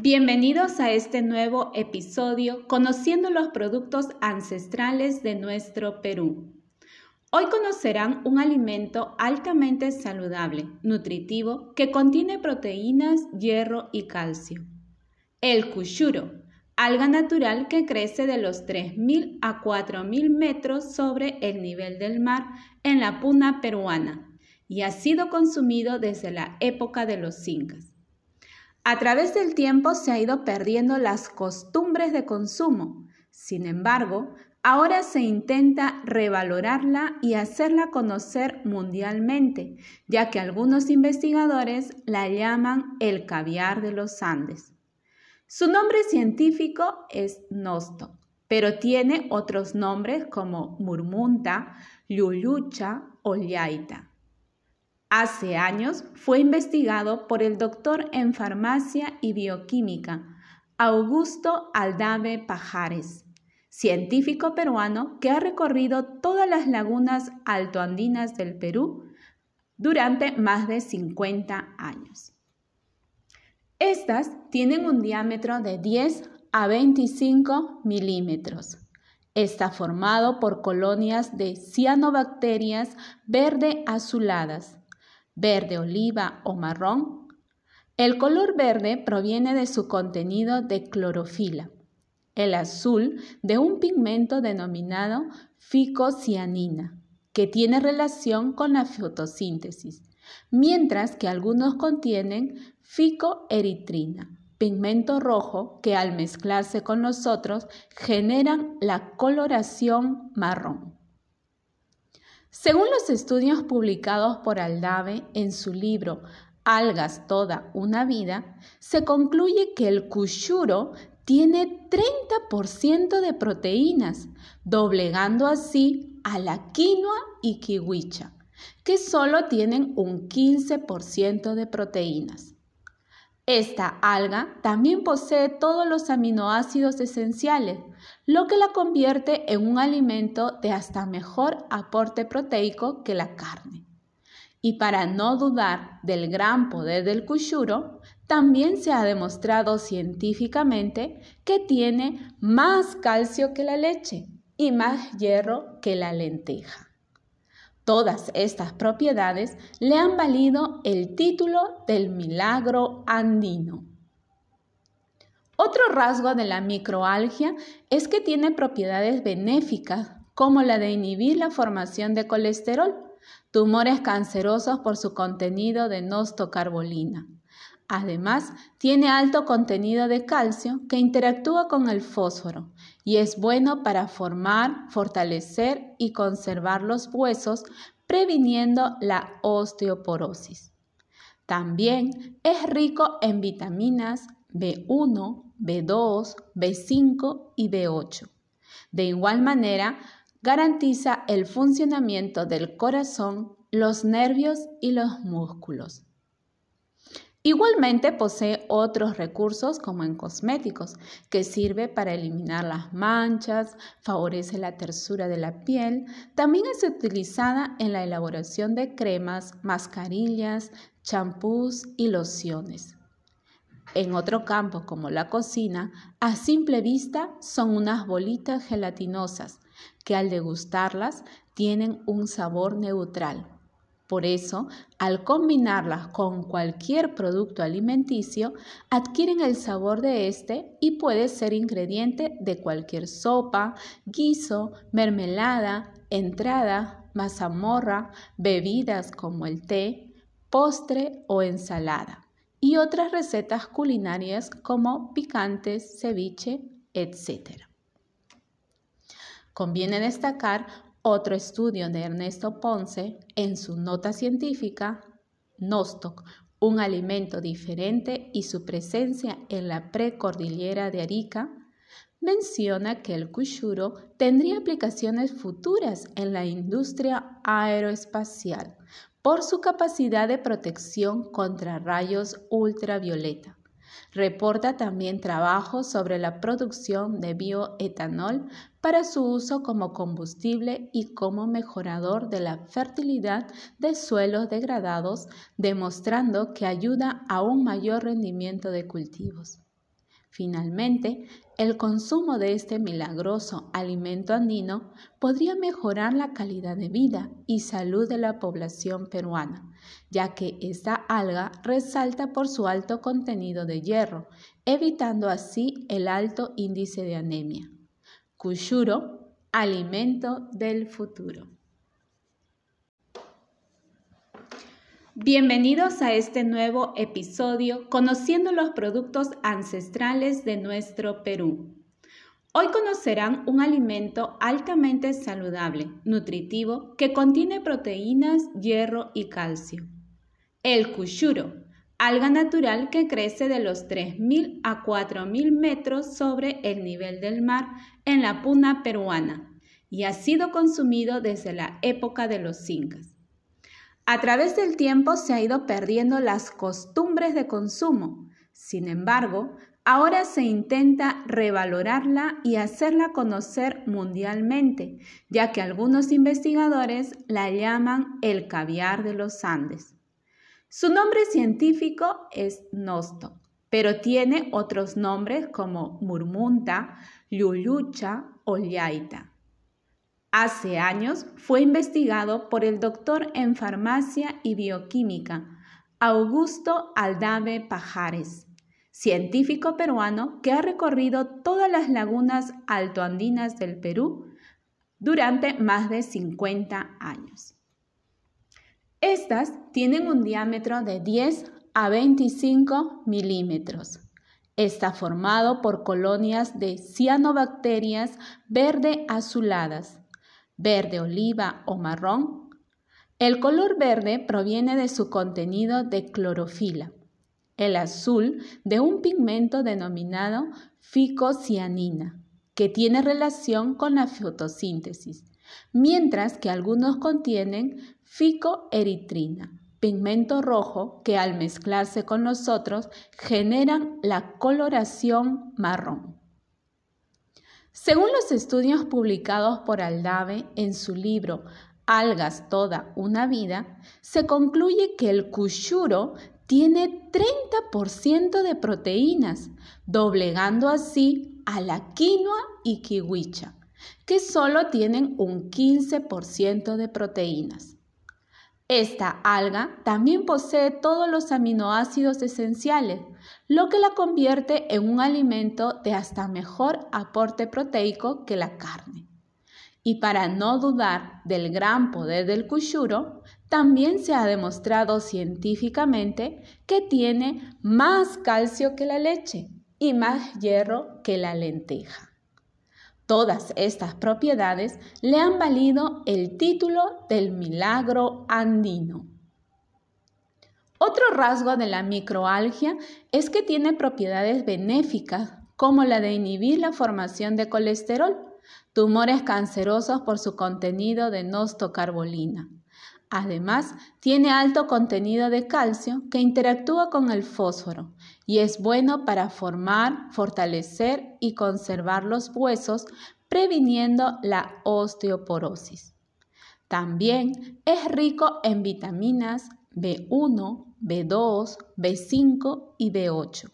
Bienvenidos a este nuevo episodio conociendo los productos ancestrales de nuestro Perú. Hoy conocerán un alimento altamente saludable, nutritivo, que contiene proteínas, hierro y calcio. El cushuro, alga natural que crece de los 3.000 a 4.000 metros sobre el nivel del mar en la puna peruana y ha sido consumido desde la época de los incas. A través del tiempo se ha ido perdiendo las costumbres de consumo. Sin embargo, ahora se intenta revalorarla y hacerla conocer mundialmente, ya que algunos investigadores la llaman el caviar de los Andes. Su nombre científico es nosto, pero tiene otros nombres como murmunta, lulucha o yaita. Hace años fue investigado por el doctor en farmacia y bioquímica Augusto Aldave Pajares, científico peruano que ha recorrido todas las lagunas altoandinas del Perú durante más de 50 años. Estas tienen un diámetro de 10 a 25 milímetros. Está formado por colonias de cianobacterias verde azuladas verde oliva o marrón. El color verde proviene de su contenido de clorofila, el azul de un pigmento denominado ficocianina, que tiene relación con la fotosíntesis, mientras que algunos contienen ficoeritrina, pigmento rojo que al mezclarse con los otros generan la coloración marrón. Según los estudios publicados por Aldave en su libro Algas toda una vida, se concluye que el cushuro tiene 30% de proteínas, doblegando así a la quinoa y kiwicha, que solo tienen un 15% de proteínas. Esta alga también posee todos los aminoácidos esenciales, lo que la convierte en un alimento de hasta mejor aporte proteico que la carne. Y para no dudar del gran poder del cushuro, también se ha demostrado científicamente que tiene más calcio que la leche y más hierro que la lenteja. Todas estas propiedades le han valido el título del milagro andino. Otro rasgo de la microalgia es que tiene propiedades benéficas como la de inhibir la formación de colesterol, tumores cancerosos por su contenido de nostocarbolina. Además, tiene alto contenido de calcio que interactúa con el fósforo y es bueno para formar, fortalecer y conservar los huesos, previniendo la osteoporosis. También es rico en vitaminas B1, B2, B5 y B8. De igual manera, garantiza el funcionamiento del corazón, los nervios y los músculos. Igualmente posee otros recursos como en cosméticos, que sirve para eliminar las manchas, favorece la tersura de la piel, también es utilizada en la elaboración de cremas, mascarillas, champús y lociones. En otro campo como la cocina, a simple vista son unas bolitas gelatinosas que al degustarlas tienen un sabor neutral por eso, al combinarlas con cualquier producto alimenticio, adquieren el sabor de este y puede ser ingrediente de cualquier sopa, guiso, mermelada, entrada, mazamorra, bebidas como el té, postre o ensalada y otras recetas culinarias como picantes, ceviche, etc. Conviene destacar otro estudio de Ernesto Ponce en su nota científica, Nostoc, un alimento diferente y su presencia en la precordillera de Arica, menciona que el cushuro tendría aplicaciones futuras en la industria aeroespacial por su capacidad de protección contra rayos ultravioleta. Reporta también trabajos sobre la producción de bioetanol para su uso como combustible y como mejorador de la fertilidad de suelos degradados, demostrando que ayuda a un mayor rendimiento de cultivos. Finalmente, el consumo de este milagroso alimento andino podría mejorar la calidad de vida y salud de la población peruana, ya que esta alga resalta por su alto contenido de hierro, evitando así el alto índice de anemia. Kushuro, alimento del futuro. Bienvenidos a este nuevo episodio conociendo los productos ancestrales de nuestro Perú. Hoy conocerán un alimento altamente saludable, nutritivo, que contiene proteínas, hierro y calcio. El cushuro, alga natural que crece de los 3.000 a 4.000 metros sobre el nivel del mar en la puna peruana y ha sido consumido desde la época de los incas. A través del tiempo se ha ido perdiendo las costumbres de consumo. Sin embargo, ahora se intenta revalorarla y hacerla conocer mundialmente, ya que algunos investigadores la llaman el caviar de los Andes. Su nombre científico es nosto, pero tiene otros nombres como murmunta, lulucha o yaita. Hace años fue investigado por el doctor en farmacia y bioquímica Augusto Aldave Pajares, científico peruano que ha recorrido todas las lagunas altoandinas del Perú durante más de 50 años. Estas tienen un diámetro de 10 a 25 milímetros. Está formado por colonias de cianobacterias verde azuladas verde oliva o marrón. El color verde proviene de su contenido de clorofila, el azul de un pigmento denominado ficocianina, que tiene relación con la fotosíntesis, mientras que algunos contienen ficoeritrina, pigmento rojo que al mezclarse con los otros generan la coloración marrón. Según los estudios publicados por Aldave en su libro Algas toda una vida, se concluye que el cushuro tiene 30% de proteínas, doblegando así a la quinoa y kiwicha, que solo tienen un 15% de proteínas. Esta alga también posee todos los aminoácidos esenciales, lo que la convierte en un alimento de hasta mejor aporte proteico que la carne. Y para no dudar del gran poder del cushuro, también se ha demostrado científicamente que tiene más calcio que la leche y más hierro que la lenteja. Todas estas propiedades le han valido el título del milagro andino. Otro rasgo de la microalgia es que tiene propiedades benéficas, como la de inhibir la formación de colesterol, tumores cancerosos por su contenido de nostocarbolina. Además, tiene alto contenido de calcio que interactúa con el fósforo y es bueno para formar, fortalecer y conservar los huesos, previniendo la osteoporosis. También es rico en vitaminas B1, B2, B5 y B8.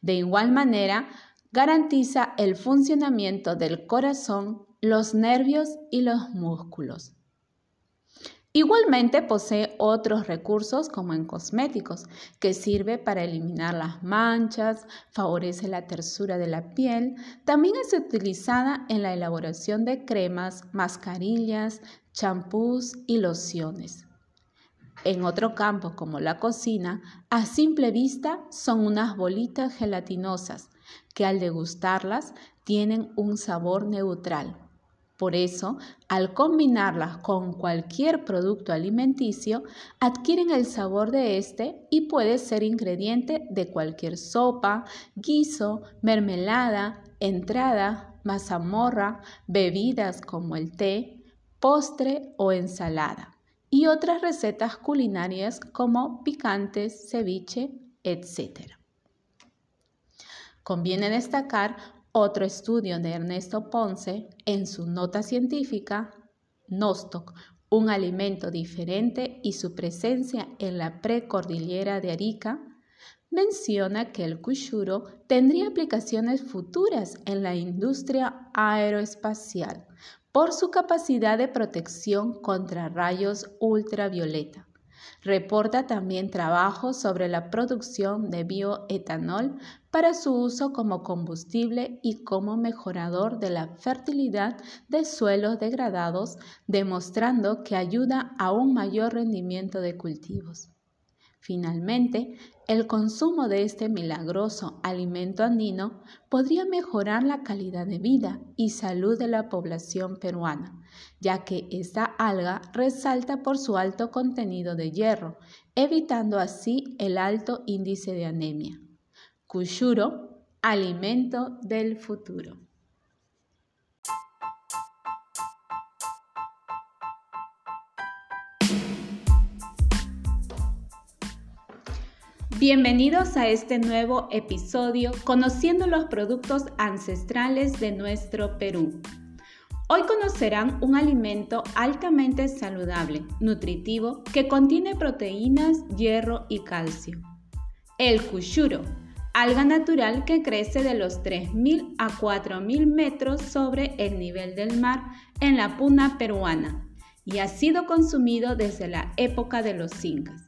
De igual manera, garantiza el funcionamiento del corazón, los nervios y los músculos. Igualmente posee otros recursos como en cosméticos, que sirve para eliminar las manchas, favorece la tersura de la piel, también es utilizada en la elaboración de cremas, mascarillas, champús y lociones. En otro campo como la cocina, a simple vista son unas bolitas gelatinosas que al degustarlas tienen un sabor neutral por eso, al combinarlas con cualquier producto alimenticio, adquieren el sabor de este y puede ser ingrediente de cualquier sopa, guiso, mermelada, entrada, mazamorra, bebidas como el té, postre o ensalada y otras recetas culinarias como picantes, ceviche, etc. Conviene destacar otro estudio de Ernesto Ponce en su nota científica, Nostoc, un alimento diferente y su presencia en la precordillera de Arica, menciona que el kushuro tendría aplicaciones futuras en la industria aeroespacial por su capacidad de protección contra rayos ultravioleta. Reporta también trabajos sobre la producción de bioetanol para su uso como combustible y como mejorador de la fertilidad de suelos degradados, demostrando que ayuda a un mayor rendimiento de cultivos. Finalmente, el consumo de este milagroso alimento andino podría mejorar la calidad de vida y salud de la población peruana, ya que esta alga resalta por su alto contenido de hierro, evitando así el alto índice de anemia. Kushuro, alimento del futuro. Bienvenidos a este nuevo episodio conociendo los productos ancestrales de nuestro Perú. Hoy conocerán un alimento altamente saludable, nutritivo, que contiene proteínas, hierro y calcio. El cuchuro, alga natural que crece de los 3.000 a 4.000 metros sobre el nivel del mar en la puna peruana y ha sido consumido desde la época de los incas.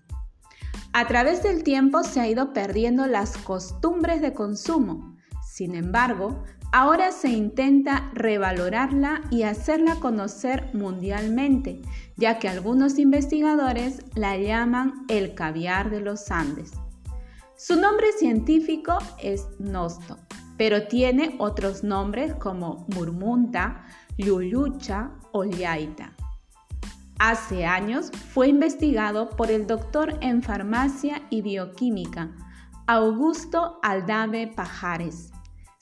A través del tiempo se ha ido perdiendo las costumbres de consumo. Sin embargo, ahora se intenta revalorarla y hacerla conocer mundialmente, ya que algunos investigadores la llaman el caviar de los Andes. Su nombre científico es nosto, pero tiene otros nombres como murmunta, lulucha o yaita. Hace años fue investigado por el doctor en farmacia y bioquímica Augusto Aldave Pajares,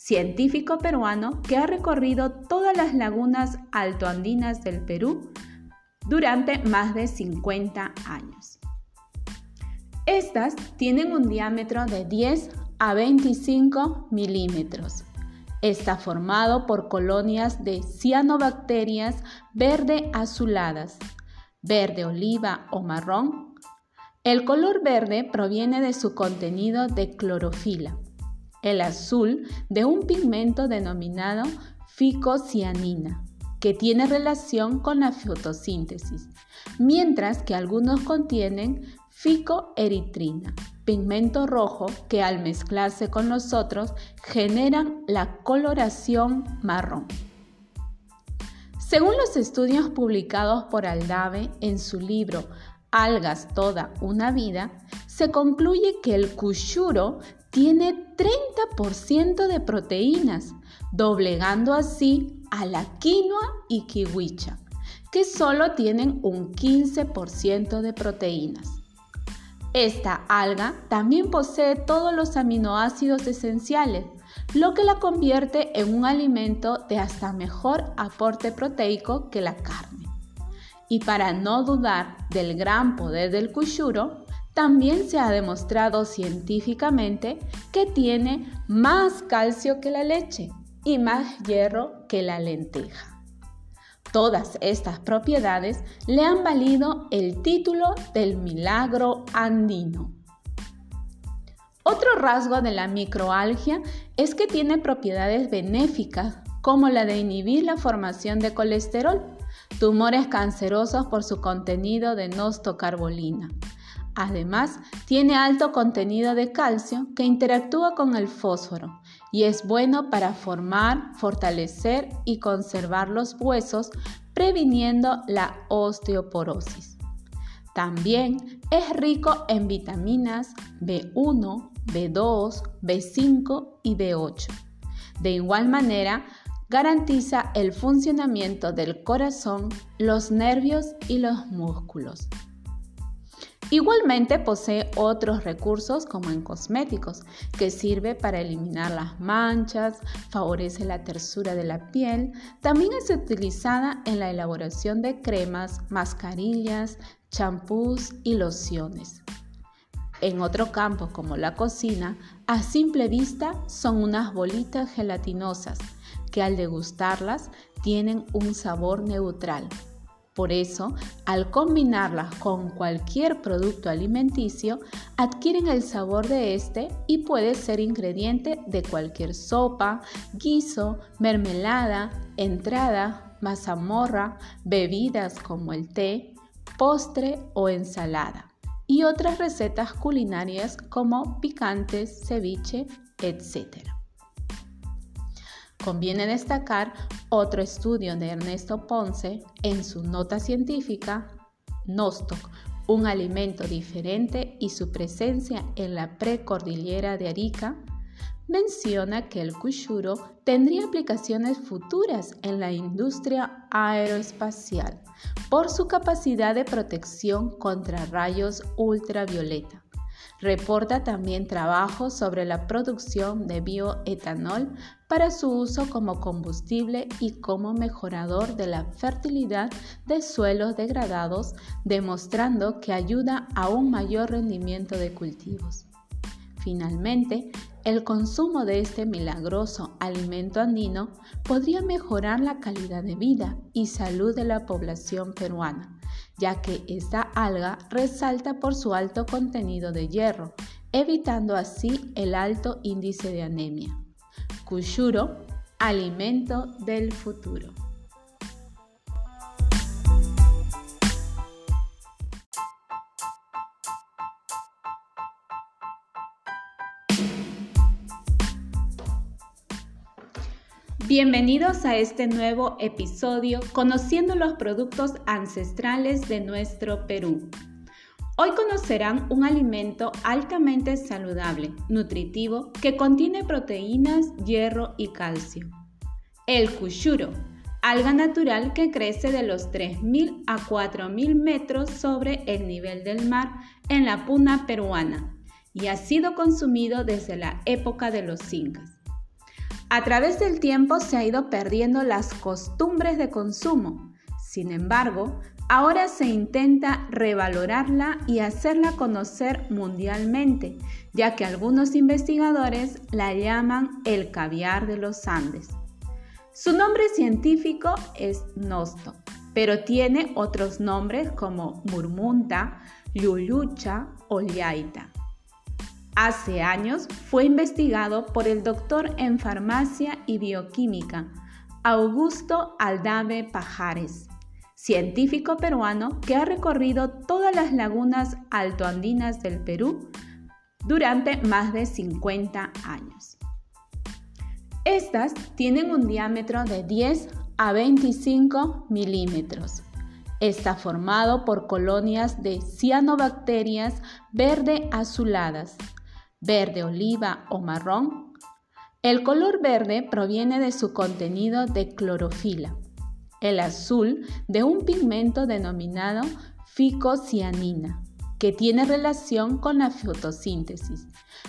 científico peruano que ha recorrido todas las lagunas altoandinas del Perú durante más de 50 años. Estas tienen un diámetro de 10 a 25 milímetros. Está formado por colonias de cianobacterias verde azuladas verde oliva o marrón. El color verde proviene de su contenido de clorofila, el azul de un pigmento denominado ficocianina, que tiene relación con la fotosíntesis, mientras que algunos contienen ficoeritrina, pigmento rojo que al mezclarse con los otros generan la coloración marrón. Según los estudios publicados por Aldave en su libro Algas toda una vida, se concluye que el cushuro tiene 30% de proteínas, doblegando así a la quinoa y kiwicha, que solo tienen un 15% de proteínas. Esta alga también posee todos los aminoácidos esenciales, lo que la convierte en un alimento de hasta mejor aporte proteico que la carne. Y para no dudar del gran poder del cuchuro, también se ha demostrado científicamente que tiene más calcio que la leche y más hierro que la lenteja. Todas estas propiedades le han valido el título del milagro andino. Otro rasgo de la microalgia es que tiene propiedades benéficas como la de inhibir la formación de colesterol, tumores cancerosos por su contenido de nostocarbolina. Además, tiene alto contenido de calcio que interactúa con el fósforo y es bueno para formar, fortalecer y conservar los huesos, previniendo la osteoporosis. También es rico en vitaminas B1, B2, B5 y B8. De igual manera, garantiza el funcionamiento del corazón, los nervios y los músculos. Igualmente posee otros recursos como en cosméticos, que sirve para eliminar las manchas, favorece la tersura de la piel, también es utilizada en la elaboración de cremas, mascarillas, champús y lociones. En otro campo como la cocina, a simple vista son unas bolitas gelatinosas que al degustarlas tienen un sabor neutral. Por eso, al combinarlas con cualquier producto alimenticio, adquieren el sabor de este y puede ser ingrediente de cualquier sopa, guiso, mermelada, entrada, mazamorra, bebidas como el té, postre o ensalada y otras recetas culinarias como picantes, ceviche, etc. Conviene destacar otro estudio de Ernesto Ponce en su nota científica Nostoc, un alimento diferente y su presencia en la precordillera de Arica, menciona que el cushuro tendría aplicaciones futuras en la industria aeroespacial por su capacidad de protección contra rayos ultravioleta Reporta también trabajos sobre la producción de bioetanol para su uso como combustible y como mejorador de la fertilidad de suelos degradados, demostrando que ayuda a un mayor rendimiento de cultivos. Finalmente, el consumo de este milagroso alimento andino podría mejorar la calidad de vida y salud de la población peruana ya que esta alga resalta por su alto contenido de hierro, evitando así el alto índice de anemia. Kushuro, alimento del futuro. Bienvenidos a este nuevo episodio conociendo los productos ancestrales de nuestro Perú. Hoy conocerán un alimento altamente saludable, nutritivo, que contiene proteínas, hierro y calcio. El cushuro, alga natural que crece de los 3.000 a 4.000 metros sobre el nivel del mar en la puna peruana y ha sido consumido desde la época de los incas. A través del tiempo se ha ido perdiendo las costumbres de consumo. Sin embargo, ahora se intenta revalorarla y hacerla conocer mundialmente, ya que algunos investigadores la llaman el caviar de los Andes. Su nombre científico es nosto, pero tiene otros nombres como murmunta, lulucha o liaita. Hace años fue investigado por el doctor en farmacia y bioquímica Augusto Aldave Pajares, científico peruano que ha recorrido todas las lagunas altoandinas del Perú durante más de 50 años. Estas tienen un diámetro de 10 a 25 milímetros. Está formado por colonias de cianobacterias verde azuladas verde oliva o marrón. El color verde proviene de su contenido de clorofila, el azul de un pigmento denominado ficocianina, que tiene relación con la fotosíntesis,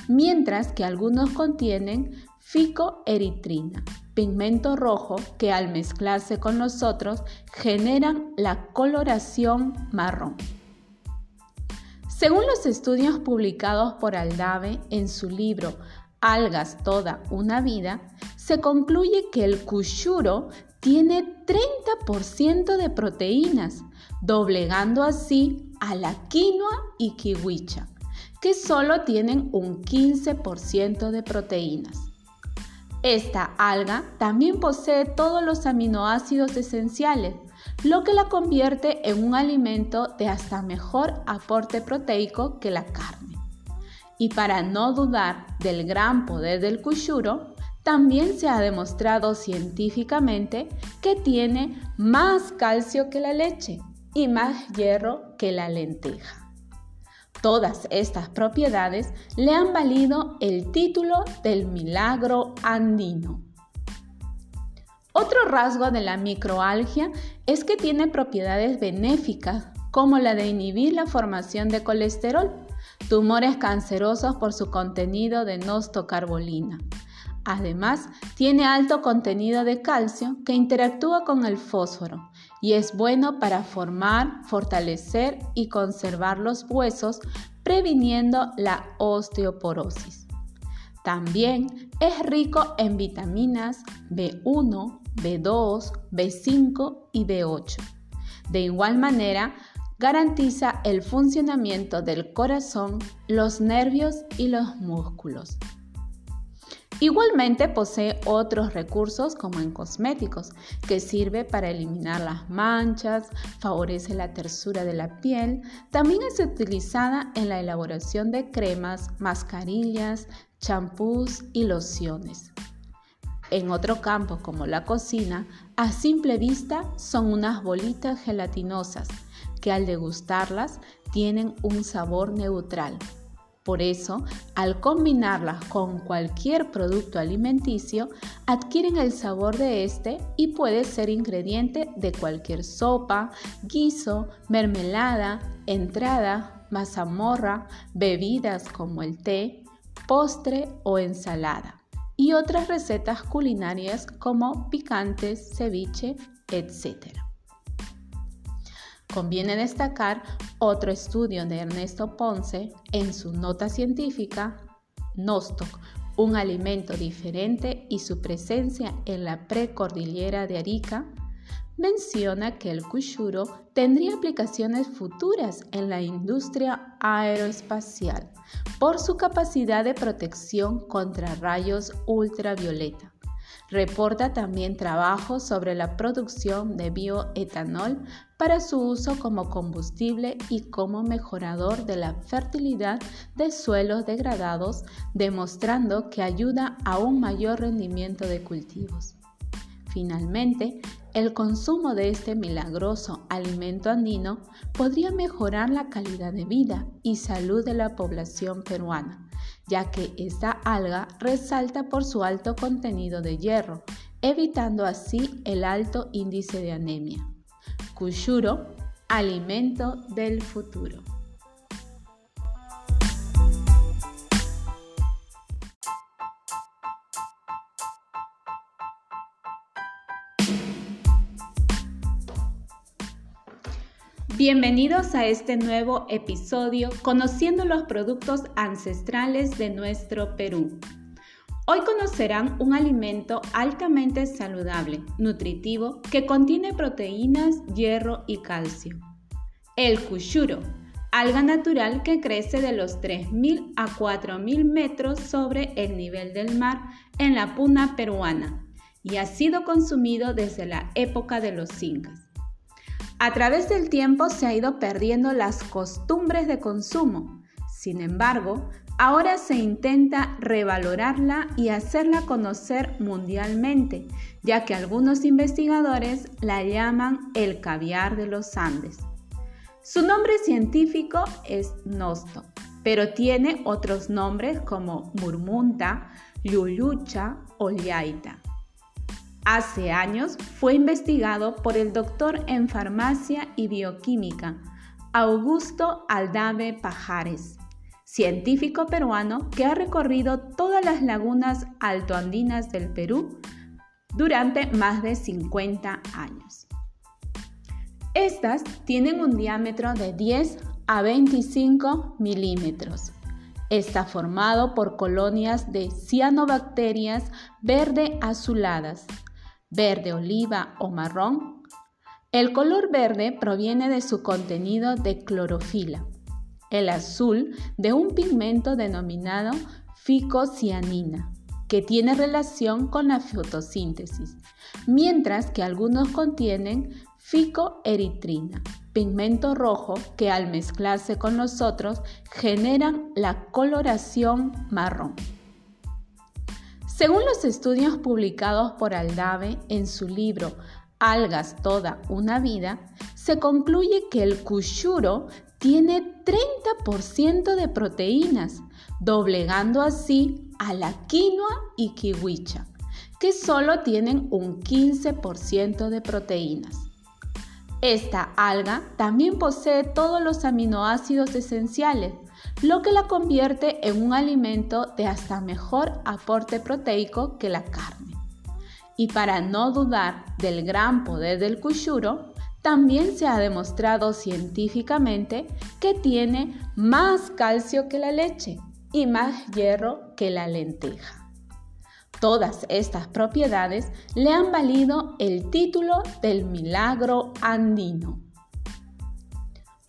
mientras que algunos contienen ficoeritrina, pigmento rojo que al mezclarse con los otros generan la coloración marrón. Según los estudios publicados por Aldave en su libro Algas toda una vida, se concluye que el cushuro tiene 30% de proteínas, doblegando así a la quinoa y kiwicha, que solo tienen un 15% de proteínas. Esta alga también posee todos los aminoácidos esenciales, lo que la convierte en un alimento de hasta mejor aporte proteico que la carne. Y para no dudar del gran poder del cushuro, también se ha demostrado científicamente que tiene más calcio que la leche y más hierro que la lenteja. Todas estas propiedades le han valido el título del milagro andino. Otro rasgo de la microalgia es que tiene propiedades benéficas, como la de inhibir la formación de colesterol, tumores cancerosos por su contenido de nostocarbolina. Además, tiene alto contenido de calcio que interactúa con el fósforo y es bueno para formar, fortalecer y conservar los huesos, previniendo la osteoporosis. También es rico en vitaminas B1, B2, B5 y B8. De igual manera, garantiza el funcionamiento del corazón, los nervios y los músculos. Igualmente posee otros recursos como en cosméticos, que sirve para eliminar las manchas, favorece la tersura de la piel, también es utilizada en la elaboración de cremas, mascarillas, champús y lociones. En otro campo como la cocina, a simple vista son unas bolitas gelatinosas que al degustarlas tienen un sabor neutral. Por eso, al combinarlas con cualquier producto alimenticio, adquieren el sabor de este y puede ser ingrediente de cualquier sopa, guiso, mermelada, entrada, mazamorra, bebidas como el té, postre o ensalada y otras recetas culinarias como picantes, ceviche, etc. Conviene destacar otro estudio de Ernesto Ponce en su nota científica Nostoc, un alimento diferente y su presencia en la precordillera de Arica, menciona que el cushuro tendría aplicaciones futuras en la industria aeroespacial por su capacidad de protección contra rayos ultravioleta. Reporta también trabajos sobre la producción de bioetanol para su uso como combustible y como mejorador de la fertilidad de suelos degradados, demostrando que ayuda a un mayor rendimiento de cultivos. Finalmente, el consumo de este milagroso alimento andino podría mejorar la calidad de vida y salud de la población peruana, ya que esta alga resalta por su alto contenido de hierro, evitando así el alto índice de anemia. Kushuro, alimento del futuro. Bienvenidos a este nuevo episodio conociendo los productos ancestrales de nuestro Perú. Hoy conocerán un alimento altamente saludable, nutritivo, que contiene proteínas, hierro y calcio. El cushuro, alga natural que crece de los 3.000 a 4.000 metros sobre el nivel del mar en la puna peruana y ha sido consumido desde la época de los incas. A través del tiempo se ha ido perdiendo las costumbres de consumo. Sin embargo, ahora se intenta revalorarla y hacerla conocer mundialmente, ya que algunos investigadores la llaman el caviar de los Andes. Su nombre científico es nosto, pero tiene otros nombres como murmunta, lulucha o yaita. Hace años fue investigado por el doctor en farmacia y bioquímica Augusto Aldave Pajares, científico peruano que ha recorrido todas las lagunas altoandinas del Perú durante más de 50 años. Estas tienen un diámetro de 10 a 25 milímetros. Está formado por colonias de cianobacterias verde azuladas verde oliva o marrón. El color verde proviene de su contenido de clorofila, el azul de un pigmento denominado ficocianina, que tiene relación con la fotosíntesis, mientras que algunos contienen ficoeritrina, pigmento rojo que al mezclarse con los otros generan la coloración marrón. Según los estudios publicados por Aldave en su libro Algas toda una vida, se concluye que el cushuro tiene 30% de proteínas, doblegando así a la quinoa y kiwicha, que solo tienen un 15% de proteínas. Esta alga también posee todos los aminoácidos esenciales, lo que la convierte en un alimento de hasta mejor aporte proteico que la carne. Y para no dudar del gran poder del cushuro, también se ha demostrado científicamente que tiene más calcio que la leche y más hierro que la lenteja. Todas estas propiedades le han valido el título del milagro andino.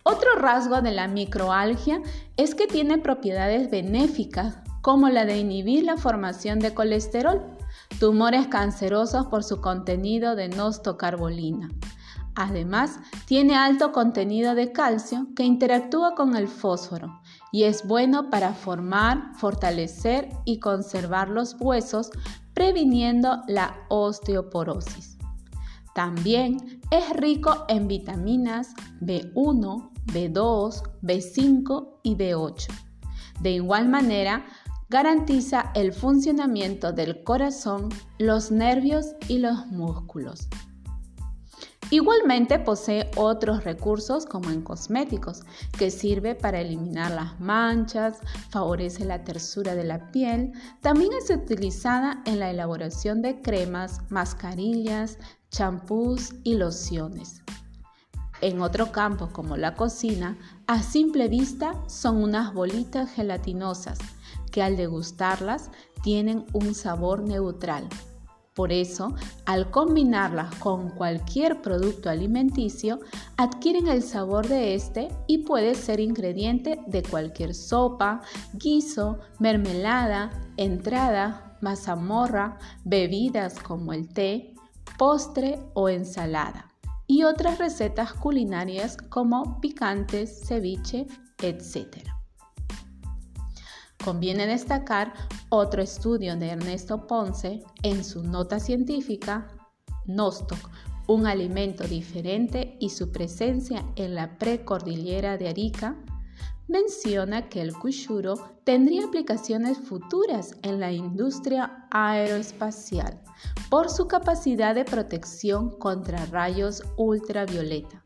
Otro rasgo de la microalgia es que tiene propiedades benéficas como la de inhibir la formación de colesterol, tumores cancerosos por su contenido de nostocarbolina. Además, tiene alto contenido de calcio que interactúa con el fósforo y es bueno para formar, fortalecer y conservar los huesos, previniendo la osteoporosis. También es rico en vitaminas B1, B2, B5 y B8. De igual manera, garantiza el funcionamiento del corazón, los nervios y los músculos. Igualmente posee otros recursos como en cosméticos, que sirve para eliminar las manchas, favorece la tersura de la piel, también es utilizada en la elaboración de cremas, mascarillas, champús y lociones. En otro campo como la cocina, a simple vista son unas bolitas gelatinosas que al degustarlas tienen un sabor neutral. Por eso, al combinarlas con cualquier producto alimenticio, adquieren el sabor de este y puede ser ingrediente de cualquier sopa, guiso, mermelada, entrada, mazamorra, bebidas como el té, postre o ensalada y otras recetas culinarias como picantes, ceviche, etc. Conviene destacar otro estudio de Ernesto Ponce en su nota científica Nostoc, un alimento diferente y su presencia en la precordillera de Arica, menciona que el cushuro tendría aplicaciones futuras en la industria aeroespacial por su capacidad de protección contra rayos ultravioleta.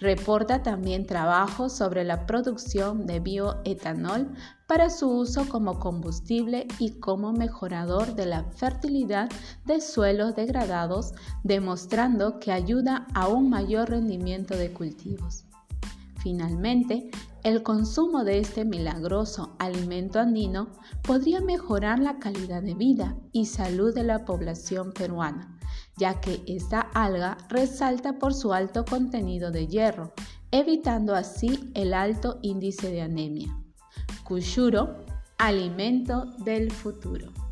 Reporta también trabajos sobre la producción de bioetanol para su uso como combustible y como mejorador de la fertilidad de suelos degradados, demostrando que ayuda a un mayor rendimiento de cultivos. Finalmente, el consumo de este milagroso alimento andino podría mejorar la calidad de vida y salud de la población peruana, ya que esta alga resalta por su alto contenido de hierro, evitando así el alto índice de anemia. Kushuro, alimento del futuro.